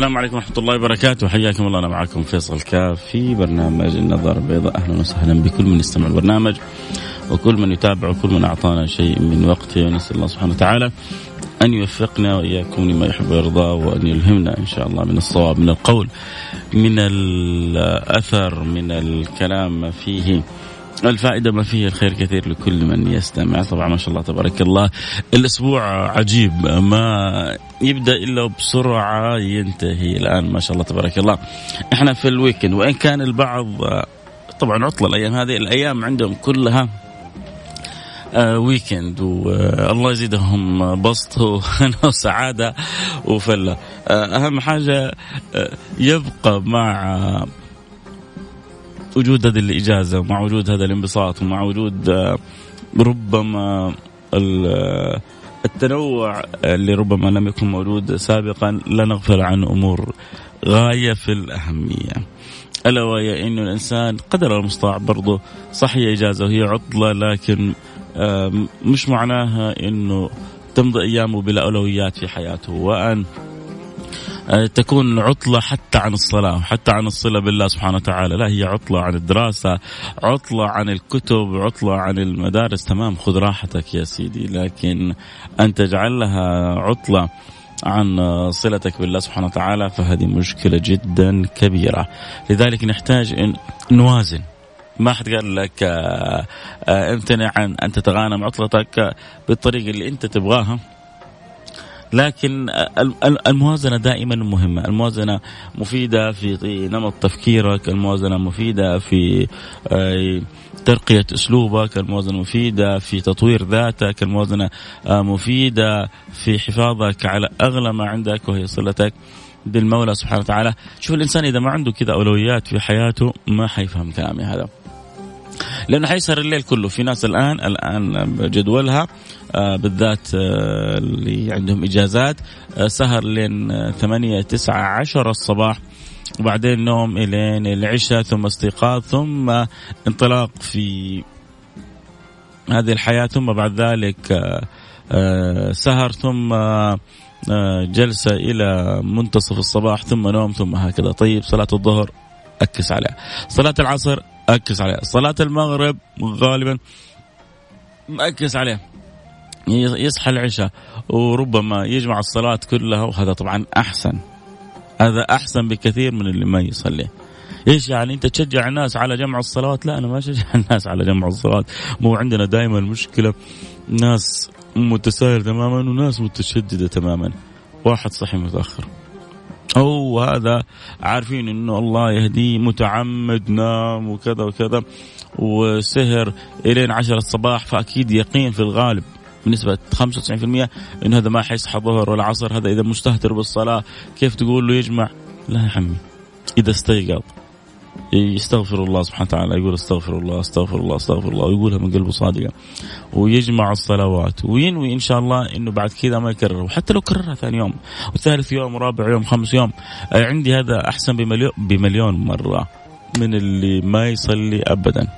السلام عليكم ورحمة الله وبركاته. حياكم الله. أنا معكم فيصل كاف في برنامج النظارة البيضاء. أهلا وسهلا بكل من يستمع البرنامج وكل من يتابع وكل من أعطانا شيء من وقته ونسأل الله سبحانه وتعالى أن يوفقنا وإياكم لما يحب ويرضى وأن يلهمنا إن شاء الله من الصواب من القول من الأثر من الكلام فيه. الفائدة ما فيه الخير كثير لكل من يستمع. طبعا ما شاء الله تبارك الله. الأسبوع عجيب ما يبدأ إلا بسرعة ينتهي الآن ما شاء الله تبارك الله. إحنا في ال weekend وإن كان البعض طبعا عطلة الأيام هذه الأيام عندهم كلها آه weekend والله يزيدهم بسط وسعادة وفلة. آه أهم حاجة آه يبقى مع وجود هذه الإجازة ومع وجود هذا الانبساط ومع وجود ربما التنوع اللي ربما لم يكن موجود سابقا لا نغفل عن أمور غاية في الأهمية. ألا وهي أنه الإنسان قدر المستطاع برضه صح هي إجازة وهي عطلة لكن مش معناها أنه تمضي أيامه بلا أولويات في حياته. وأن تكون عطلة حتى عن الصلاة حتى عن الصلة بالله سبحانه وتعالى. لا هي عطلة عن الدراسة عطلة عن الكتب عطلة عن المدارس. تمام خذ راحتك يا سيدي لكن أن تجعل لها عطلة عن صلتك بالله سبحانه وتعالى فهذه مشكلة جدا كبيرة. لذلك نحتاج أن نوازن. ما حد قال لك امتنع عن أن تتغانم عطلتك بالطريقة اللي أنت تبغاها. لكن الموازنة دائما مهمة، الموازنة مفيدة في نمط تفكيرك، الموازنة مفيدة في ترقية أسلوبك، الموازنة مفيدة في تطوير ذاتك، الموازنة مفيدة في حفاظك على أغلى ما عندك وهي صلتك بالمولى سبحانه وتعالى، شوف الإنسان إذا ما عنده كذا أولويات في حياته ما حيفهم كلامي هذا. لأنه حيسهر الليل كله. في ناس الان الآن جدولها آه بالذات آه اللي عندهم إجازات آه سهر لين 8 9 10 الصباح وبعدين نوم إلين العشاء ثم استيقاظ ثم انطلاق في هذه الحياة ثم بعد ذلك سهر ثم جلسة إلى منتصف الصباح ثم نوم ثم هكذا. طيب صلاة الظهر إكس عليها. صلاة العصر أكس عليها صلاة المغرب غالبا أكس عليها يصحى العشاء وربما يجمع الصلاة كلها وهذا طبعا أحسن. هذا أحسن بكثير من اللي ما يصلي. إيش يعني؟ أنت تشجع الناس على جمع الصلوات لا أنا ما أشجع الناس على جمع الصلوات مو عندنا دائما المشكلة ناس متساهل تماما وناس متشددة تماما. واحد صحي متأخر. أو هذا عارفين انه الله يهديه متعمد نام وكذا وكذا وسهر إلين عشرة الصباح فأكيد يقين في الغالب بنسبة 95% انه هذا ما حيصحى ظهر ولا عصر هذا إذا مستهتر بالصلاة كيف تقول له يجمع؟ لا يا عمي إذا استيقظ. يستغفر الله سبحانه وتعالى. يقول استغفر الله استغفر الله استغفر الله. ويقولها من قلبه صادقا ويجمع الصلوات. وينوي ان شاء الله إنه بعد كذا ما يكرر. وحتى لو كررها ثاني يوم. وثالث يوم ورابع يوم خمس يوم. عندي هذا أحسن بمليون بمليون مرة من اللي ما يصلي ابدا.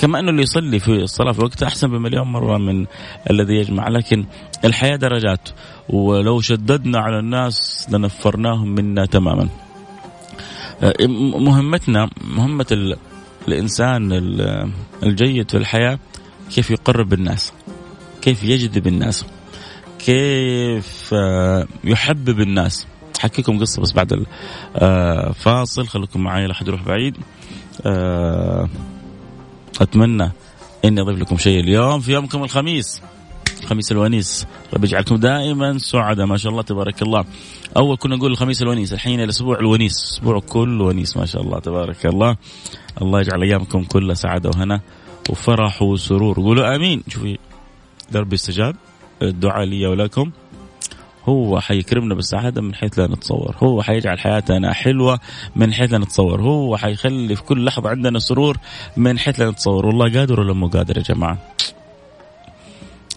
كما إنه اللي يصلي في الصلاة في وقتها أحسن بمليون مرة من الذي يجمع. لكن الحياة درجات. ولو شددنا على الناس لنفرناهم منا تماما. مهمتنا مهمة الإنسان الجيد في الحياة كيف يقرب الناس كيف يجذب الناس كيف يحبب الناس. حكيكم قصة بس بعد الفاصل خليكم معي لا حد يروح بعيد. أتمنى إني أضيف لكم شيء اليوم في يومكم الخميس. خميس الونيس. رب يجعلكم دائما سعداء. ما شاء الله تبارك الله. أول كنا نقول الخميس الونيس الحين الأسبوع الونيس. أسبوع كله ونيس ما شاء الله تبارك الله. الله يجعل أيامكم كلها سعادة وهنا وفرح وسرور. قولوا آمين. شوفي درب استجاب الدعاء لي ولكم. هو حيكرمنا بالسعادة من حيث لا نتصور. هو حيجعل حياتنا حلوة من حيث لا نتصور. هو حيخلي في كل لحظة عندنا سرور من حيث لا نتصور. والله قادر ولا مو قادر يا جماعة؟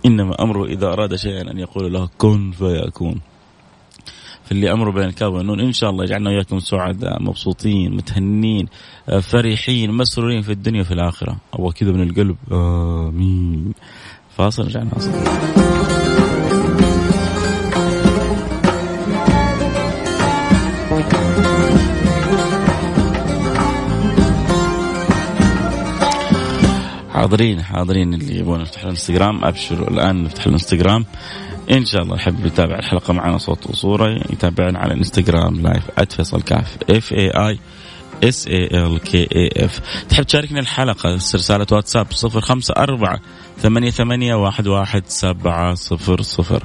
إنما أمره إذا أراد شيئا أن يقول له كن فيكون. فاللي أمره بين الكاف والنون إن شاء الله يجعلنا وإياكم سعداء مبسوطين متهنين فرحين مسرورين في الدنيا وفي الآخرة. أو كذا من القلب. آمين. فاصل رجعنا. فاصل حاضرين حاضرين اللي يبغون يفتح الانستغرام أبشروا الآن نفتح الانستغرام إن شاء الله يحب يتابع الحلقة معنا صوت وصورة يتابعنا على الانستغرام live @فيصل كاف F A I S A L K A F تحب تشاركني الحلقة؟ رسالة واتساب 054 ثمانية ثمانية واحد واحد سبعة صفر صفر.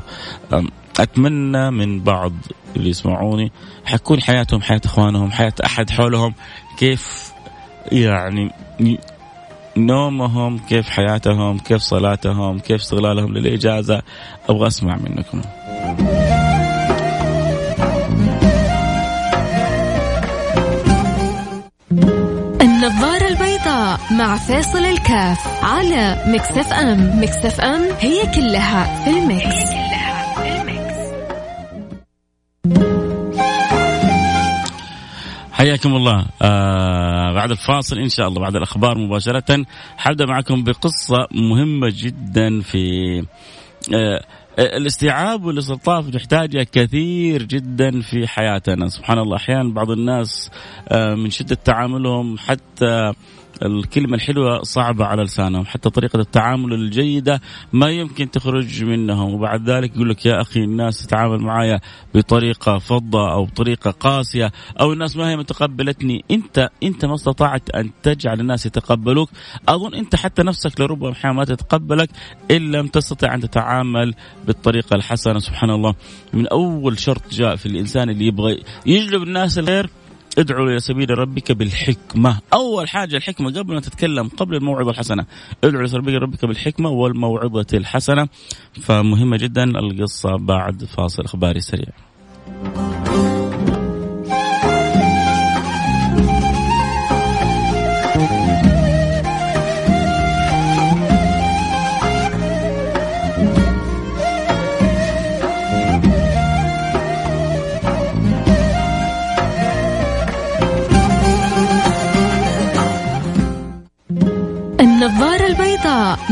أتمنى من بعض اللي يسمعوني حكون حياتهم حياة إخوانهم حياة أحد حولهم كيف يعني نومهم كيف حياتهم كيف صلاتهم كيف استغلالهم للإجازة. أبغى أسمع منكم. النظارة البيضاء مع فيصل الكاف على Mix FM. Mix FM هي كلها في ال mix, حياكم الله. آه بعد الفاصل إن شاء الله بعد الأخبار مباشرة. حبدا معكم بقصة مهمة جدا في آه الاستيعاب والإستلطاف نحتاجها كثير جدا في حياتنا. سبحان الله أحيانا بعض الناس آه من شدة تعاملهم حتى الكلمة الحلوة صعبة على لسانهم. حتى طريقة التعامل الجيدة ما يمكن تخرج منهم. وبعد ذلك يقول لك يا أخي الناس تتعامل معايا بطريقة فضة أو بطريقة قاسية أو الناس ما هي متقبلتني. أنت أنت ما استطعت أن تجعل الناس يتقبلوك. أظن أنت حتى نفسك لربما أحيانا ما تتقبلك إن لم تستطع أن تتعامل بالطريقة الحسنة. سبحان الله. من أول شرط جاء في الإنسان اللي يبغى يجلب الناس الخير ادعو إلى سبيل ربك بالحكمة، أول حاجة الحكمة قبل ما تتكلم قبل الموعظة الحسنة، ادعو إلى سبيل ربك بالحكمة والموعظة الحسنة، فمهمة جدا القصة بعد فاصل إخباري سريع.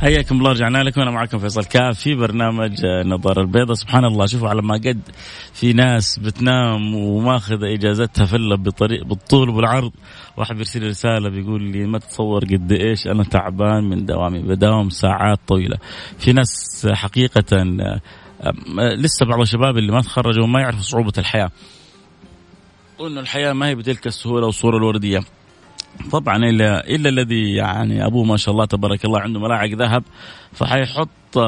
حياكم الله رجعنا لكم. أنا معكم فيصل كاف في برنامج النظارة البيضاء سبحان الله شوفوا على ما قد في ناس بتنام وماخذ إجازتها فله بطريق بالطول وبالعرض. واحد بيرسل رسالة بيقول لي ما تتصور قد إيش أنا تعبان من دوامي. بداوم ساعات طويلة. في ناس حقيقة لسه بعض الشباب اللي ما تخرجوا ما يعرفوا صعوبة الحياة. وإنه الحياة ما هي بتلك السهولة والصورة الوردية. طبعا الا إلا الذي يعني أبوه ما شاء الله تبارك الله عنده ملاعق ذهب فحيحط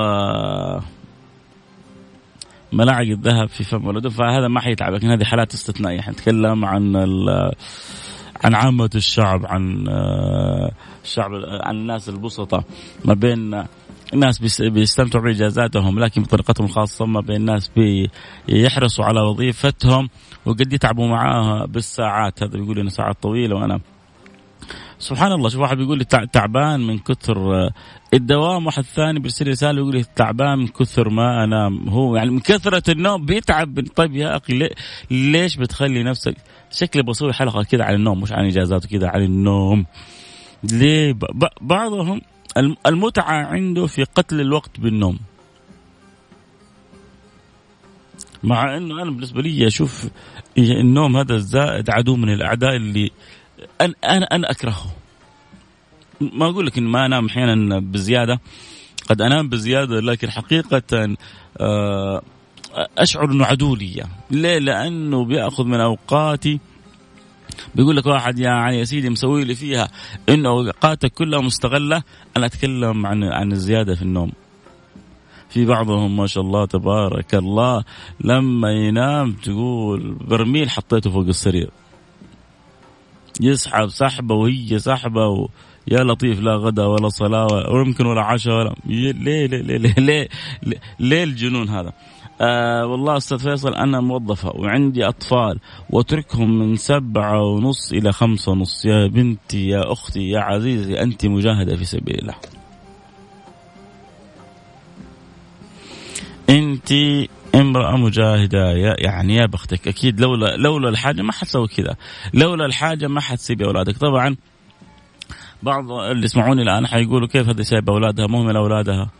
ملاعق الذهب في فم ولده فهذا ما حيتعب لكن هذه حالات استثنائية. حنتكلم عن عن عامة الشعب عن الشعب عن الناس البسطاء ما بين الناس بيستمتعوا بإجازاتهم لكن بطريقتهم الخاصة ما بين الناس بيحرصوا على وظيفتهم وقد يتعبوا معاها بالساعات هذا بيقول لنا ساعات طويلة وأنا سبحان الله شوف واحد بيقول لي تعبان من كثر الدوام واحد ثاني بيرسل رسالة يقول لي تعبان من كثر ما أنام. هو يعني من كثرة النوم بيتعب طيب يا أخي ليش بتخلي نفسك؟ شكلي بسوي حلقة كذا عن النوم مش عن إجازات وكذا عن النوم. ليه؟ بعضهم المتعة عنده في قتل الوقت بالنوم. مع إنه أنا بالنسبة لي أشوف النوم هذا الزائد عدو من الأعداء اللي أنا أنا أنا أكرهه. ما أقول لك إن ما أنام أحيانا بزيادة. قد أنام بزيادة لكن حقيقة آه أشعر إنه عدو لي ليه؟ لأنه بيأخذ من أوقاتي. بيقول لك واحد يعني يا سيدي مسوي لي فيها. إنه أوقاتك كلها مستغلة. أنا أتكلم عن عن الزيادة في النوم. في بعضهم ما شاء الله تبارك الله لما ينام تقول برميل حطيته فوق السرير. يسحب سحبه وهي سحبه و... يا لطيف لا غدا ولا صلاة ويمكن ولا عشاء ولا ليه ليه ليه ليه, ليه, ليه, الجنون هذا؟ آه والله أستاذ فيصل أنا موظفة وعندي أطفال وأتركهم من سبعة ونص إلى خمسة ونص. يا بنتي يا أختي يا عزيزي أنت مجاهدة في سبيل الله. أنت امرأة مجاهدة يعني يا بختك أكيد لولا لولا الحاجة ما حتسوي كذا. لولا الحاجة ما حتسيبي أولادك. طبعا بعض اللي يسمعوني الآن حيقولوا كيف هذه سايبة أولادها مهملة أولادها.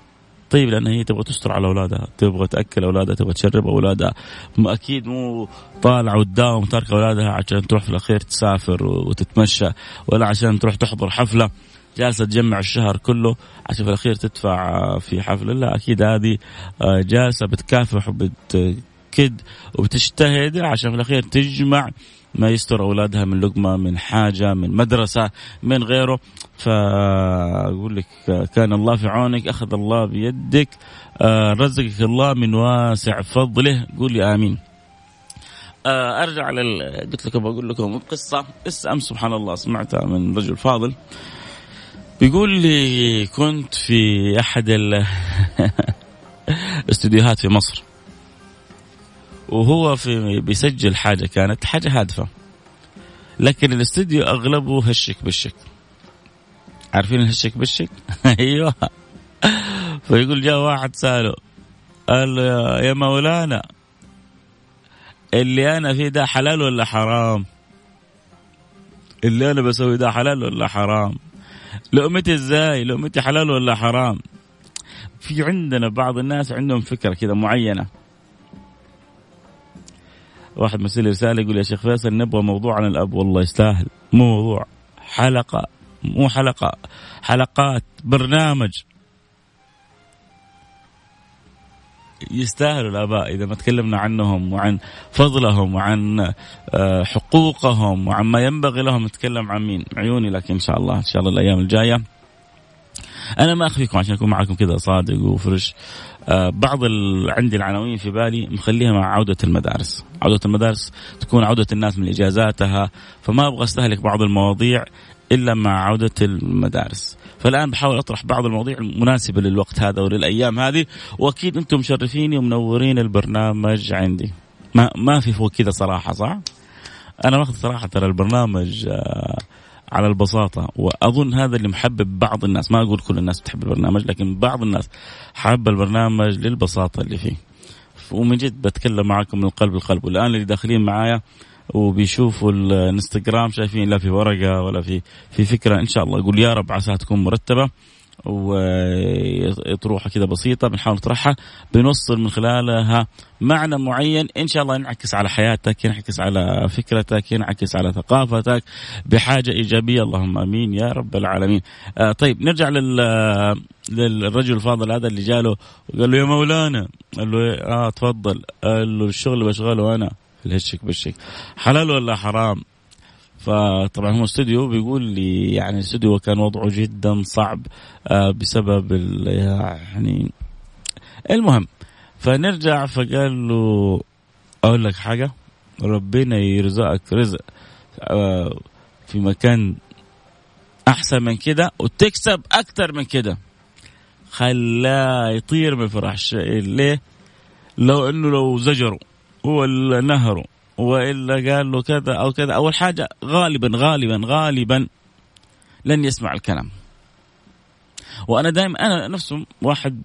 طيب لأن هي تبغى تستر على أولادها تبغى تأكل أولادها تبغى تشرب أولادها. أكيد مو طالعة وتداوم تارك أولادها عشان تروح في الأخير تسافر وتتمشى ولا عشان تروح تحضر حفلة. جالسة تجمع الشهر كله. عشان في الأخير تدفع في حفله لا أكيد هذه آه، جالسة بتكافح وبتكد وبتجتهد عشان في الأخير تجمع ما يستر أولادها من لقمة من حاجة من مدرسة من غيره. فأقول لك كان الله في عونك أخذ الله بيدك آه، رزقك الله من واسع فضله. قولي آمين. آه، أرجع لل قلت لكم بقول لكم قصة. أمس سبحان الله سمعتها من رجل فاضل. بيقول لي كنت في أحد الاستديوهات في مصر. وهو في بيسجل حاجة كانت حاجة هادفة. لكن الاستديو أغلبه هشك بالشك. عارفين الهشك بالشك؟ أيوه. فيقول جاء واحد سأله قال يا مولانا اللي أنا فيه ده حلال ولا حرام؟ اللي أنا بسوي ده حلال ولا حرام؟ لقمتي إزاي؟ لقمتي حلال ولا حرام؟ في عندنا بعض الناس عندهم فكرة كذا معينة. واحد مرسل رسالة يقول يا شيخ فيصل نبغى موضوع عن الأب. والله يستاهل. مو موضوع حلقة مو حلقة حلقات برنامج. يستاهلوا الآباء إذا ما تكلمنا عنهم وعن فضلهم وعن آه، حقوقهم وعن ما ينبغي لهم نتكلم عن مين؟ عيوني لك إن شاء الله إن شاء الله الأيام الجاية. أنا ما أخفيكم عشان أكون معكم كذا صادق وفرش آه بعض ال... عندي العناوين في بالي مخليها مع عودة المدارس. عودة المدارس تكون عودة الناس من إجازاتها فما أبغى أستهلك بعض المواضيع إلا مع عودة المدارس. فالآن بحاول أطرح بعض المواضيع المناسبة للوقت هذا وللأيام هذه وأكيد أنتم مشرفيني ومنورين البرنامج عندي. ما ما في فوق كذا صراحة صح؟ أنا ماخذ صراحة ترى البرنامج آه على البساطة وأظن هذا اللي محبب بعض الناس. ما أقول كل الناس بتحب البرنامج لكن بعض الناس حابة البرنامج للبساطة اللي فيه. ومن جد بتكلم معكم من القلب القلب والآن اللي داخلين معايا وبيشوفوا الانستغرام شايفين لا في ورقة ولا في في فكرة. إن شاء الله أقول يا رب عساها تكون مرتبة وطروحه كذا بسيطة بنحاول نطرحها بنوصل من خلالها معنى معين. إن شاء الله ينعكس على حياتك ينعكس على فكرتك ينعكس على ثقافتك بحاجة إيجابية. اللهم آمين يا رب العالمين. آه طيب نرجع لل للرجل الفاضل هذا اللي جاله وقال له يا مولانا قال له إيه؟ آه تفضل. قال له الشغل بشغله أنا. الهشك بالشك حلال ولا حرام؟ فطبعا هو استوديو بيقول لي يعني الاستوديو كان وضعه جدا صعب آه، بسبب يعني المهم فنرجع فقال له أقول لك حاجة ربنا يرزقك رزق آه، في مكان أحسن من كده وتكسب أكثر من كده. خلاه يطير من الفرح ليه؟ لو إنه لو زجروا. هو نهره وإلا قال له كذا أو كذا. أول حاجة غالبا غالبا غالبا لن يسمع الكلام. وأنا دائما أنا نفسه واحد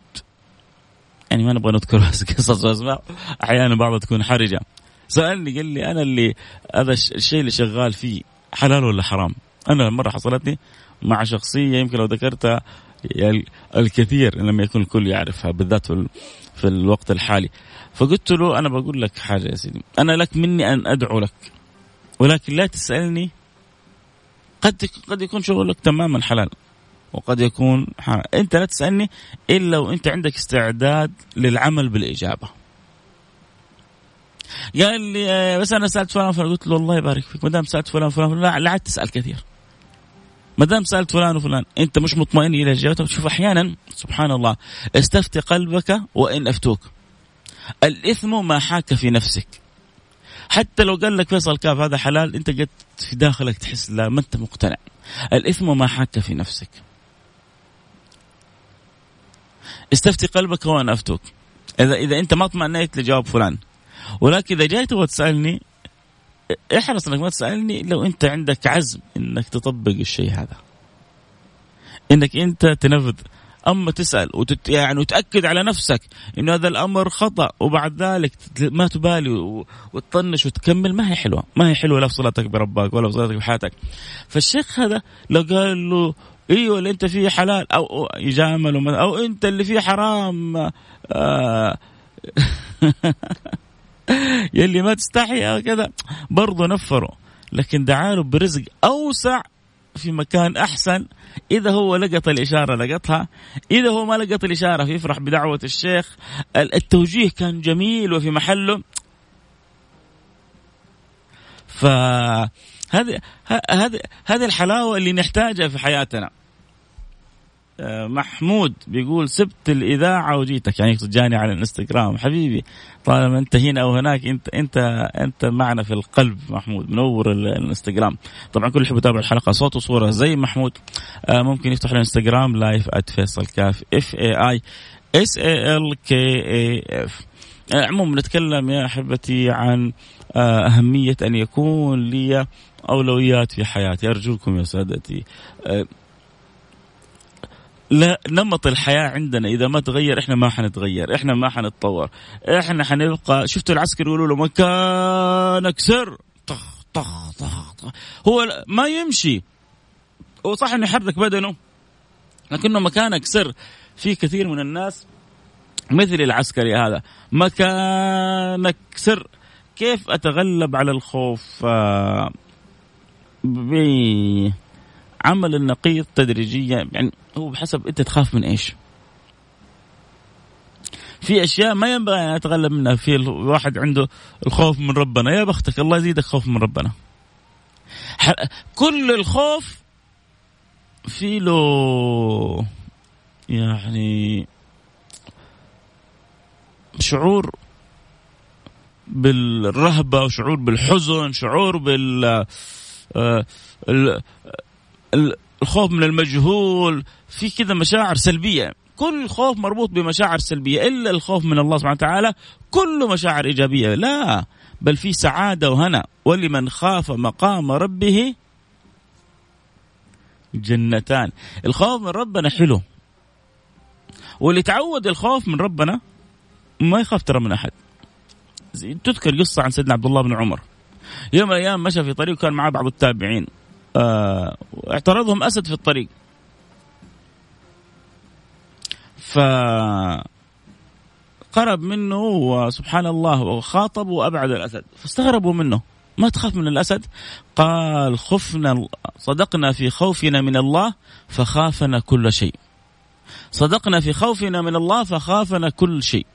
يعني ما نبغى نذكر قصص وأسماء أحيانا بعضها تكون حرجة. سألني قال لي أنا اللي هذا الشيء اللي شغال فيه حلال ولا حرام؟ أنا مرة حصلتني مع شخصية يمكن لو ذكرتها الكثير لم يكن الكل يعرفها بالذات في الوقت الحالي. فقلت له أنا بقول لك حاجة يا سيدي أنا لك مني أن أدعو لك ولكن لا تسألني قد قد يكون شغلك تماما حلال وقد يكون حرام. أنت لا تسألني إلا وأنت عندك استعداد للعمل بالإجابة. قال لي آه، بس أنا سألت فلان فلان. قلت له الله يبارك فيك ما دام سألت فلان فلان لا, لا عاد تسأل كثير. ما دام سألت فلان وفلان أنت مش مطمئن إلى اجابته شوف أحيانا سبحان الله استفتي قلبك وإن أفتوك. الإثم ما حاك في نفسك. حتى لو قال لك فيصل كاف هذا حلال أنت قد في داخلك تحس لا ما أنت مقتنع. الإثم ما حاك في نفسك. استفتي قلبك وأنا أفتوك. إذا إذا أنت ما اطمئنيت لجواب فلان. ولكن إذا جاي تبغى تسالني احرص انك ما تسألني لو انت عندك عزم انك تطبق الشيء هذا. انك انت تنفذ. أما تسأل وتت يعني وتأكد على نفسك إنه هذا الأمر خطأ وبعد ذلك ما تبالي وتطنش وتكمل ما هي حلوة. ما هي حلوة لا في صلاتك بربك ولا في صلاتك بحياتك. فالشيخ هذا لو قال له إيوه اللي أنت فيه حلال أو يجامل أو أنت اللي فيه حرام آه يلي ما تستحي كذا. برضه نفروا. لكن دعاله برزق أوسع في مكان أحسن. إذا هو لقط الإشارة لقطها. إذا هو ما لقط الإشارة فيفرح بدعوة الشيخ. التوجيه كان جميل وفي محله. فهذه هذه هذه الحلاوة اللي نحتاجها في حياتنا. آه، محمود بيقول سبت الإذاعة وجيتك. يعني جاني على الإنستغرام. حبيبي طالما أنت هنا أو هناك أنت أنت أنت معنا في القلب محمود. منور الإنستغرام. طبعا كل اللي يحب يتابع الحلقة صوت وصورة زي محمود. آه، ممكن يفتح الانستغرام live @فيصل كاف F A I S A L K A F عموما نتكلم يا أحبتي عن آه، أهمية أن يكون لي أولويات في حياتي. أرجوكم يا سادتي. لا نمط الحياة عندنا إذا ما تغير إحنا ما حنتغير إحنا ما حنتطور إحنا حنبقى شفتوا العسكر يقولوا له مكانك سر. طخ طخ طخ طخ. هو ما يمشي. هو صح إنه يحرك بدنه لكنه مكانك سر. في كثير من الناس مثل العسكري هذا مكانك سر. كيف أتغلب على الخوف؟ آه عمل النقيض تدريجيا يعني هو بحسب أنت تخاف من إيش. في أشياء ما ينبغي أن أتغلب منها في الواحد عنده الخوف من ربنا يا بختك الله يزيدك خوف من ربنا. كل الخوف في له يعني شعور بالرهبة وشعور بالحزن شعور بال آه، الخوف من المجهول في كذا مشاعر سلبية. كل خوف مربوط بمشاعر سلبية إلا الخوف من الله سبحانه وتعالى كله مشاعر إيجابية. لا بل في سعادة وهنا. ولمن خاف مقام ربه جنتان. الخوف من ربنا حلو. واللي تعود الخوف من ربنا ما يخاف ترى من أحد. تذكر قصة عن سيدنا عبد الله بن عمر. يوم من الأيام مشى في طريق كان معه بعض التابعين. اعترضهم أسد في الطريق. ف قرب منه وسبحان الله وخاطب وابعد الأسد. فاستغربوا منه. ما تخاف من الأسد؟ قال خفنا صدقنا في خوفنا من الله فخافنا كل شيء. صدقنا في خوفنا من الله فخافنا كل شيء.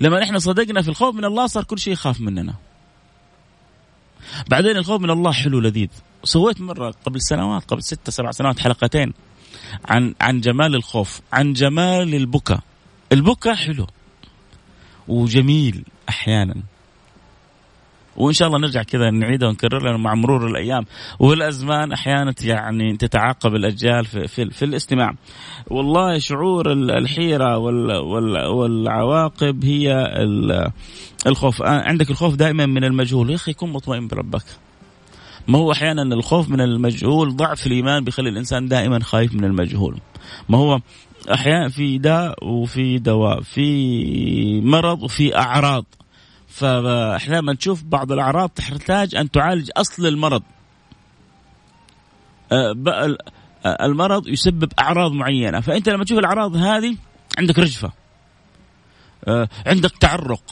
لما إحنا صدقنا في الخوف من الله صار كل شيء يخاف مننا. بعدين الخوف من الله حلو لذيذ. سويت مرة قبل سنوات قبل ستة سبع سنوات حلقتين عن عن جمال الخوف عن جمال البكاء. البكاء حلو وجميل أحيانا. وإن شاء الله نرجع كذا نعيدها ونكرر لأنه مع مرور الأيام والأزمان أحيانا يعني تتعاقب الأجيال في, في, في الاستماع. والله شعور الحيرة والعواقب هي الخوف. عندك الخوف دائما من المجهول. يا أخي كن مطمئن بربك. ما هو أحيانا الخوف من المجهول ضعف الإيمان بيخلي الإنسان دائما خايف من المجهول. ما هو أحيانا في داء وفي دواء في مرض وفي أعراض. فاحنا نشوف بعض الأعراض تحتاج أن تعالج أصل المرض. آه، المرض يسبب أعراض معينة. فأنت لما تشوف الأعراض هذه عندك رجفة. آه، عندك تعرق.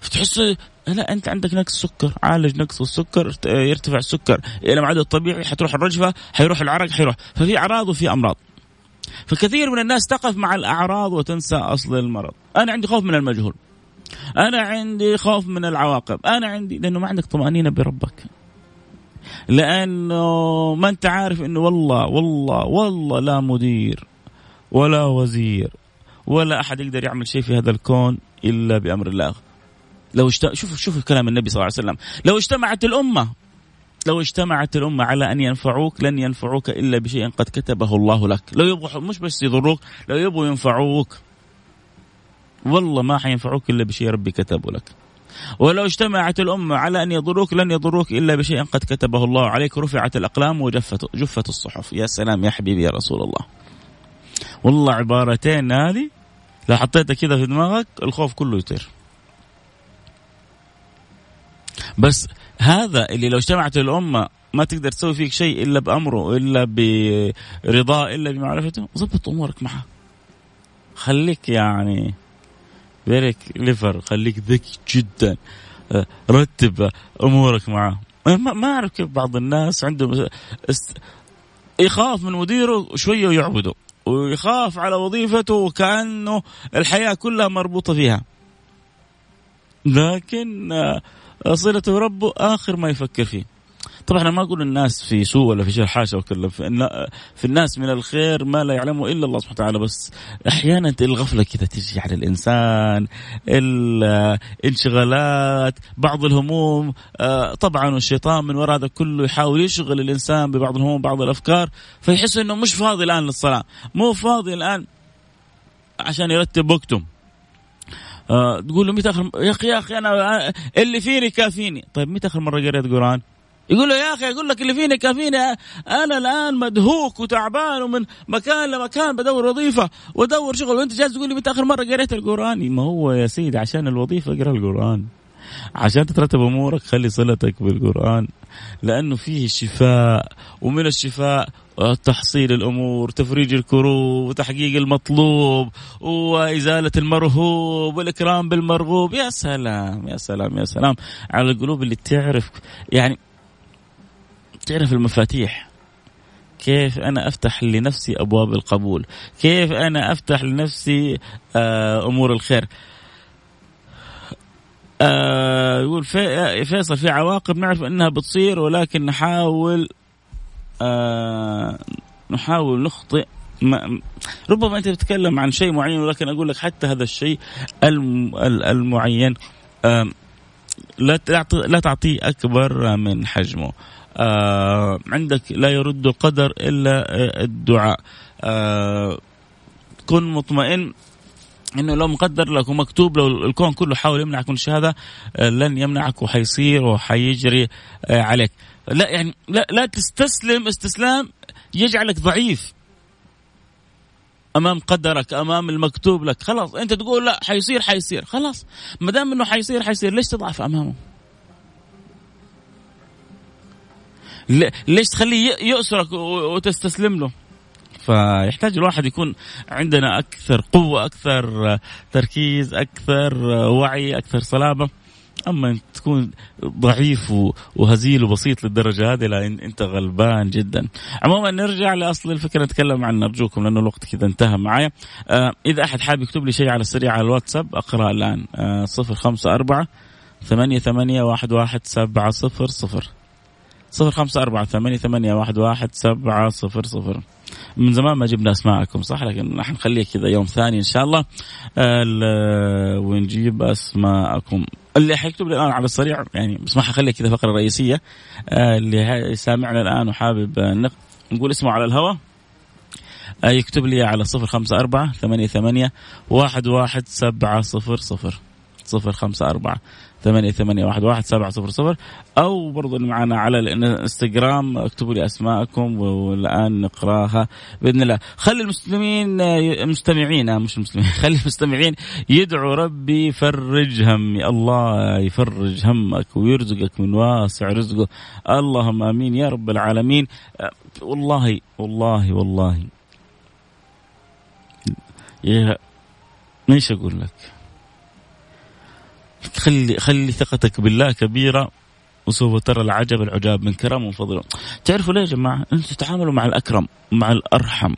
فتحس لا أنت عندك نقص سكر. عالج نقص السكر يرتفع السكر. إلى معدل الطبيعي حتروح الرجفة حيروح العرق حيروح. ففي أعراض وفي أمراض. فكثير من الناس تقف مع الأعراض وتنسى أصل المرض. أنا عندي خوف من المجهول. أنا عندي خوف من العواقب. أنا عندي لأنه ما عندك طمأنينة بربك. لأنه ما أنت عارف إنه والله والله والله لا مدير ولا وزير ولا أحد يقدر يعمل شيء في هذا الكون إلا بأمر الله. لو اشت... شوفوا شوفوا كلام النبي صلى الله عليه وسلم. لو اجتمعت الأمة لو اجتمعت الأمة على أن ينفعوك لن ينفعوك إلا بشيء قد كتبه الله لك. لو يبغوا مش بس يضروك لو يبغوا ينفعوك. والله ما حينفعوك إلا بشيء ربي كتبه لك. ولو اجتمعت الأمة على أن يضروك لن يضروك إلا بشيء قد كتبه الله عليك. رفعت الأقلام وجفت جفت الصحف. يا سلام يا حبيبي يا رسول الله. والله عبارتين هذه لو حطيتها كذا في دماغك الخوف كله يطير. بس هذا اللي لو اجتمعت الأمة ما تقدر تسوي فيك شيء إلا بأمره إلا برضاه إلا بمعرفته ضبط أمورك معه. خليك يعني very clever خليك ذكي جدا. أه، رتب أمورك معه. ما أعرف كيف بعض الناس عندهم يخاف من مديره شوية ويعبده ويخاف على وظيفته وكأنه الحياة كلها مربوطة فيها. لكن أه، صلته ربه آخر ما يفكر فيه. طبعا أنا ما أقول الناس في سوء ولا في شر حاشا وكلا في الناس من الخير ما لا يعلمه إلا الله سبحانه وتعالى بس أحيانا الغفلة كذا تجي على الإنسان الانشغالات بعض الهموم آه، طبعا والشيطان من وراء هذا كله يحاول يشغل الإنسان ببعض الهموم بعض الأفكار فيحس إنه مش فاضي الآن للصلاة مو فاضي الآن عشان يرتب وقته آه تقول له متى آخر يا أخي يا أخي أنا اللي فيني كافيني. طيب متى آخر مرة قريت قران يقول له يا أخي أقول لك اللي فيني كافيني أنا الآن مدهوك وتعبان ومن مكان لمكان بدور وظيفة وادور شغل. وأنت جالس تقول لي متى آخر مرة قريت القرآن. ما هو يا سيدي عشان الوظيفة اقرأ القرآن. عشان تترتب أمورك خلي صلتك بالقرآن لأنه فيه شفاء. ومن الشفاء تحصيل الأمور، تفريج الكروب، وتحقيق المطلوب، وإزالة المرهوب، والإكرام بالمرغوب، يا سلام يا سلام يا سلام على القلوب اللي تعرف. يعني تعرف المفاتيح؟ كيف أنا أفتح لنفسي أبواب القبول؟ كيف أنا أفتح لنفسي آه، أمور الخير؟ آه، يقول فيصل في عواقب نعرف إنها بتصير ولكن نحاول آه، نحاول نخطئ ما ربما أنت تتكلم عن شيء معين ولكن أقول لك حتى هذا الشيء المعين لا تعطيه أكبر من حجمه. آه عندك لا يرد القدر إلا الدعاء. آه كن مطمئن إنه لو مقدر لك ومكتوب لو الكون كله حاول يمنعك من الشهادة آه لن يمنعك وحيصير وحيجري آه عليك. لا يعني لا لا تستسلم استسلام يجعلك ضعيف أمام قدرك أمام المكتوب لك. خلاص أنت تقول لا حيصير حيصير. خلاص ما دام إنه حيصير حيصير. ليش تضعف أمامه؟ ليش تخليه يأسرك وتستسلم له فيحتاج الواحد يكون عندنا أكثر قوة أكثر تركيز أكثر وعي أكثر صلابة أما تكون ضعيف وهزيل وبسيط للدرجة هذه لا أنت غلبان جدا. عموما نرجع لأصل الفكرة نتكلم عن ارجوكم لأنه الوقت كذا انتهى معايا. آه إذا أحد حابب يكتب لي شيء على السريع على الواتساب أقرأ الآن آه صفر خمسة أربعة ثمانية ثمانية واحد واحد سبعة صفر صفر صفر خمسة أربعة ثمانية ثمانية واحد واحد سبعة صفر صفر. من زمان ما جبنا أسماءكم صح؟ لكن راح نخليه كذا يوم ثاني إن شاء الله. ونجيب أسماءكم. اللي حيكتب لي الآن على السريع يعني بس ما حخليه كذا فقرة رئيسية. آه، اللي سامعنا الآن وحابب نقول اسمه على الهواء. آه، يكتب لي على صفر خمسة أربعة ثمانية ثمانية واحد واحد سبعة صفر صفر. صفر خمسة أربعة ثمانية ثمانية واحد واحد سبعة صفر صفر. أو برضو معنا على الإنستغرام اكتبوا لي أسماءكم والآن نقراها بإذن الله. خلي المسلمين مستمعين مش المسلمين خلي المستمعين يدعوا ربي يفرج همي. الله يفرج همك ويرزقك من واسع رزقه. اللهم آمين يا رب العالمين. والله والله والله. يا إيش أقول لك؟ خلي خلي ثقتك بالله كبيرة وسوف ترى العجب العجاب من كرم وفضله تعرفوا ليه يا جماعة؟ أنتم تتعاملوا مع الأكرم مع الأرحم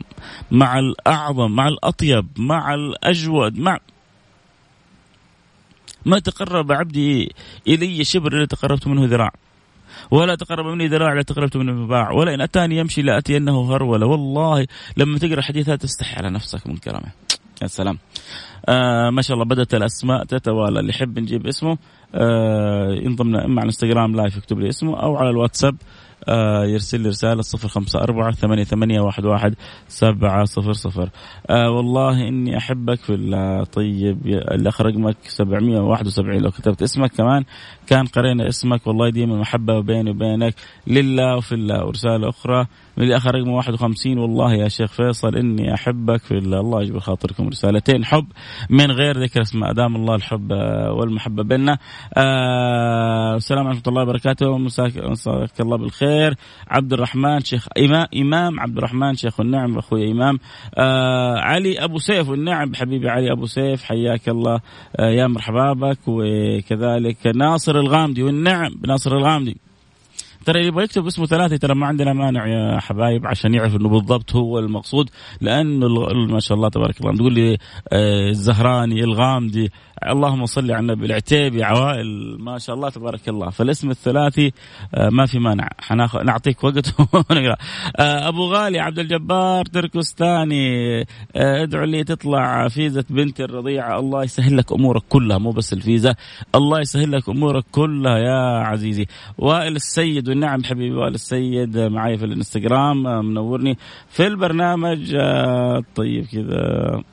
مع الأعظم مع الأطيب مع الأجود مع ما تقرب عبدي إلي شبر إلا تقربت منه ذراع. ولا تقرب مني ذراع لا تقربت منه باع. ولا إن أتاني يمشي لاتينه هرولة. والله لما تقرأ حديثات تستحي على نفسك من كرمه. يا سلام. آه ما شاء الله بدأت الأسماء تتوالى. اللي يحب نجيب اسمه آه ينضم إما على الانستغرام لايف يكتب لي اسمه أو على الواتساب آه يرسل لي رسالة صفر خمسة أربعة ثمانية, ثمانية واحد, واحد سبعة صفر صفر. آه والله إني أحبك في الله طيب الأخ رقمك سبعمية واحد وسبعين. لو كتبت اسمك كمان كان قرينا اسمك والله ديما محبة بيني وبينك لله وفي الله. ورسالة أخرى من الأخ رقم 51 والله يا شيخ فيصل إني أحبك في الله. الله يجبر خاطركم رسالتين. حب من غير ذكر أسماء. دام الله الحب والمحبة بيننا. آه السلام ورحمة الله وبركاته. مساك الله بالخير. عبد الرحمن شيخ إمام, إمام. عبد الرحمن شيخ النعم. أخوي إمام. آه علي أبو سيف والنعم حبيبي علي أبو سيف. حياك الله. آه يا مرحبا بك. وكذلك ناصر الغامدي والنعم بناصر الغامدي. ترى يبغى يكتب اسمه ثلاثة ترى ما عندنا مانع يا حبايب عشان يعرف إنه بالضبط هو المقصود. لأنه ما شاء الله تبارك الله تقول لي آه، الزهراني الغامدي اللهم صل على النبي العتيبي عوائل ما شاء الله تبارك الله. فالاسم الثلاثي آه، ما في مانع. نعطيك وقت. آه، أبو غالي عبد الجبار تركستاني ادعو لي تطلع فيزة بنت الرضيعة. الله يسهل لك أمورك كلها مو بس الفيزا الله يسهل لك أمورك كلها يا عزيزي. وائل السيد والنعم حبيبي وائل السيد معي في الانستغرام منورني في البرنامج طيب كذا. آه،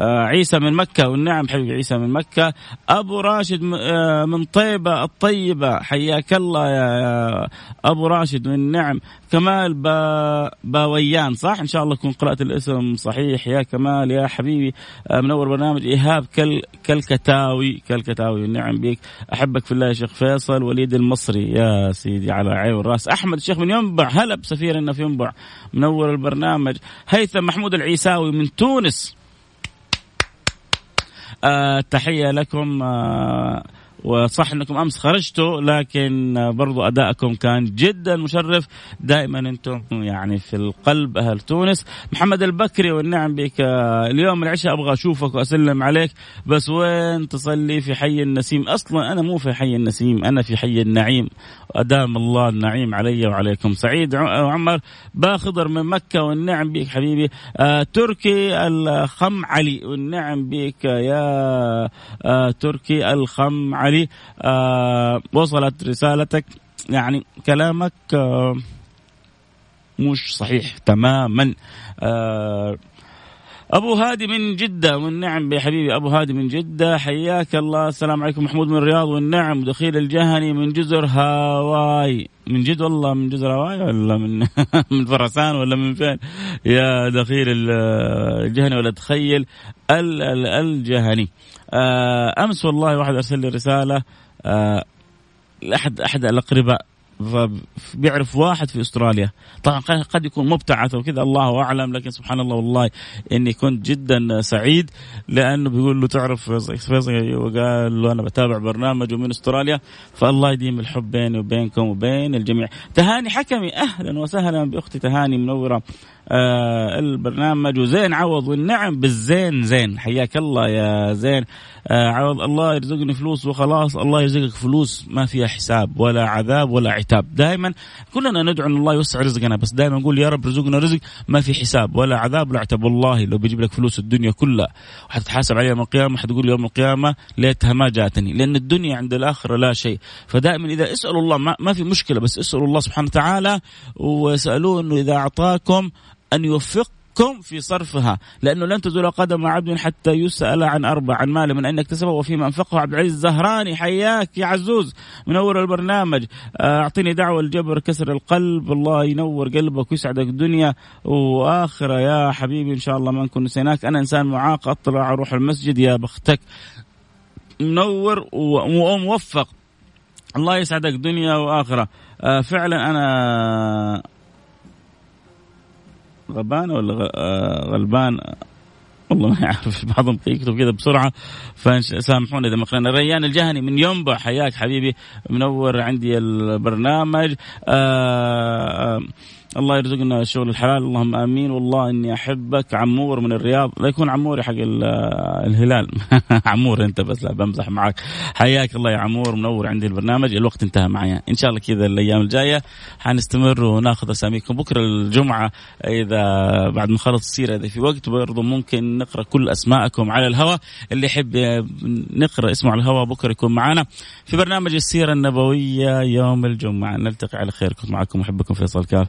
عيسى من مكة والنعم حبيبي عيسى من مكة. أبو راشد آه، من طيبة الطيبة حياك الله يا أبو راشد والنعم كمال با باويان صح؟ إن شاء الله يكون قرأت الاسم صحيح. يا كمال يا حبيبي آه، منور برنامج إيهاب كل كالكتاوي كالكتاوي والنعم بيك. أحبك في الله يا شيخ فيصل وليد المصري. يا سيدي على عين والراس أحمد الشيخ من ينبع هلا بسفيرنا في ينبع. منور البرنامج. هيثم محمود العيساوي من تونس. آه تحية لكم آه وصح انكم امس خرجتوا لكن برضو ادائكم كان جدا مشرف. دائما أنتم يعني في القلب أهل تونس. محمد البكري والنعم بك. اليوم العشاء أبغى اشوفك واسلم عليك. بس وين تصلي في حي النسيم؟ أصلا أنا مو في حي النسيم أنا في حي النعيم. ادام الله النعيم علي وعليكم. سعيد عمر باخضر من مكة والنعم بك حبيبي. آه تركي الخم علي والنعم بك يا آه تركي الخم علي علي آه وصلت رسالتك. يعني كلامك آه مش صحيح تماما. آه أبو هادي من جدة والنعم يا حبيبي أبو هادي من جدة حياك الله. السلام عليكم محمود من الرياض والنعم دخيل الجهني من جزر هاواي. من جد والله من جزر هاواي ولا من من فرسان ولا من فين يا دخيل الجهني ولا تخيل الجهني. آه، أمس والله واحد أرسل لي رسالة آه، احد أحد الأقرباء بيعرف واحد في أستراليا. طبعا قد يكون مبتعث وكذا الله أعلم لكن سبحان الله والله إني كنت جدا سعيد لأنه بيقول له تعرف وقال له أنا بتابع برنامج من أستراليا فالله يديم الحب بيني وبينكم وبين الجميع. تهاني حكمي أهلا وسهلا بأختي تهاني منورة آه البرنامج. وزين عوض والنعم بالزين زين. حياك الله يا زين. آه عوض الله يرزقني فلوس وخلاص الله يرزقك فلوس ما فيها حساب ولا عذاب ولا عتاب. دائما كلنا ندعو إن الله يوسع رزقنا بس دائما نقول يا رب رزقنا رزق ما في حساب ولا عذاب ولا عتاب. والله لو بيجيب لك فلوس الدنيا كلها وحتتحاسب عليها يوم القيامة حتقول يوم القيامة ليتها ما جاتني لأن الدنيا عند الآخرة لا شيء. فدائما إذا اسألوا الله ما, ما في مشكلة بس اسألوا الله سبحانه وتعالى واسالوه إنه إذا أعطاكم أن يوفقكم في صرفها لأنه لن تزول قدم عبد حتى يسأل عن أربع عن مال من أين اكتسبه وفيما أنفقه. عبد العزيز الزهراني حياك يا عزوز. منور البرنامج. آه، أعطيني دعوة الجبر كسر القلب. الله ينور قلبك ويسعدك الدنيا. وآخرة يا حبيبي إن شاء الله ما نكون نسيناك. أنا إنسان معاق أطلع أروح المسجد يا بختك. منور وموفق. الله يسعدك دنيا وآخرة. آه فعلا أنا غبان ولا آه، غلبان؟ والله ما يعرف. بعضهم يكتب كذا بسرعة. فسامحونا إذا ما قرأنا ريان الجهني من ينبع حياك حبيبي. منور عندي البرنامج. آآ آه، آآ الله يرزقنا الشغل الحلال. اللهم آمين. والله إني أحبك عمور من الرياض. لا يكون عموري حق الهلال. عمور أنت بس لا بمزح معك حياك الله يا عمور منور عندي البرنامج. الوقت انتهى معي. إن شاء الله كذا الأيام الجاية حنستمر وناخذ أساميكم. بكرة الجمعة إذا بعد ما نخلص السيره اذا في وقت برضو ممكن نقرأ كل أسماءكم على الهواء اللي يحب نقرأ اسمه على الهواء بكرة يكون معنا في برنامج السيرة النبوية يوم الجمعة. نلتقي على خير. كنت معكم محبكم فيصل كاف.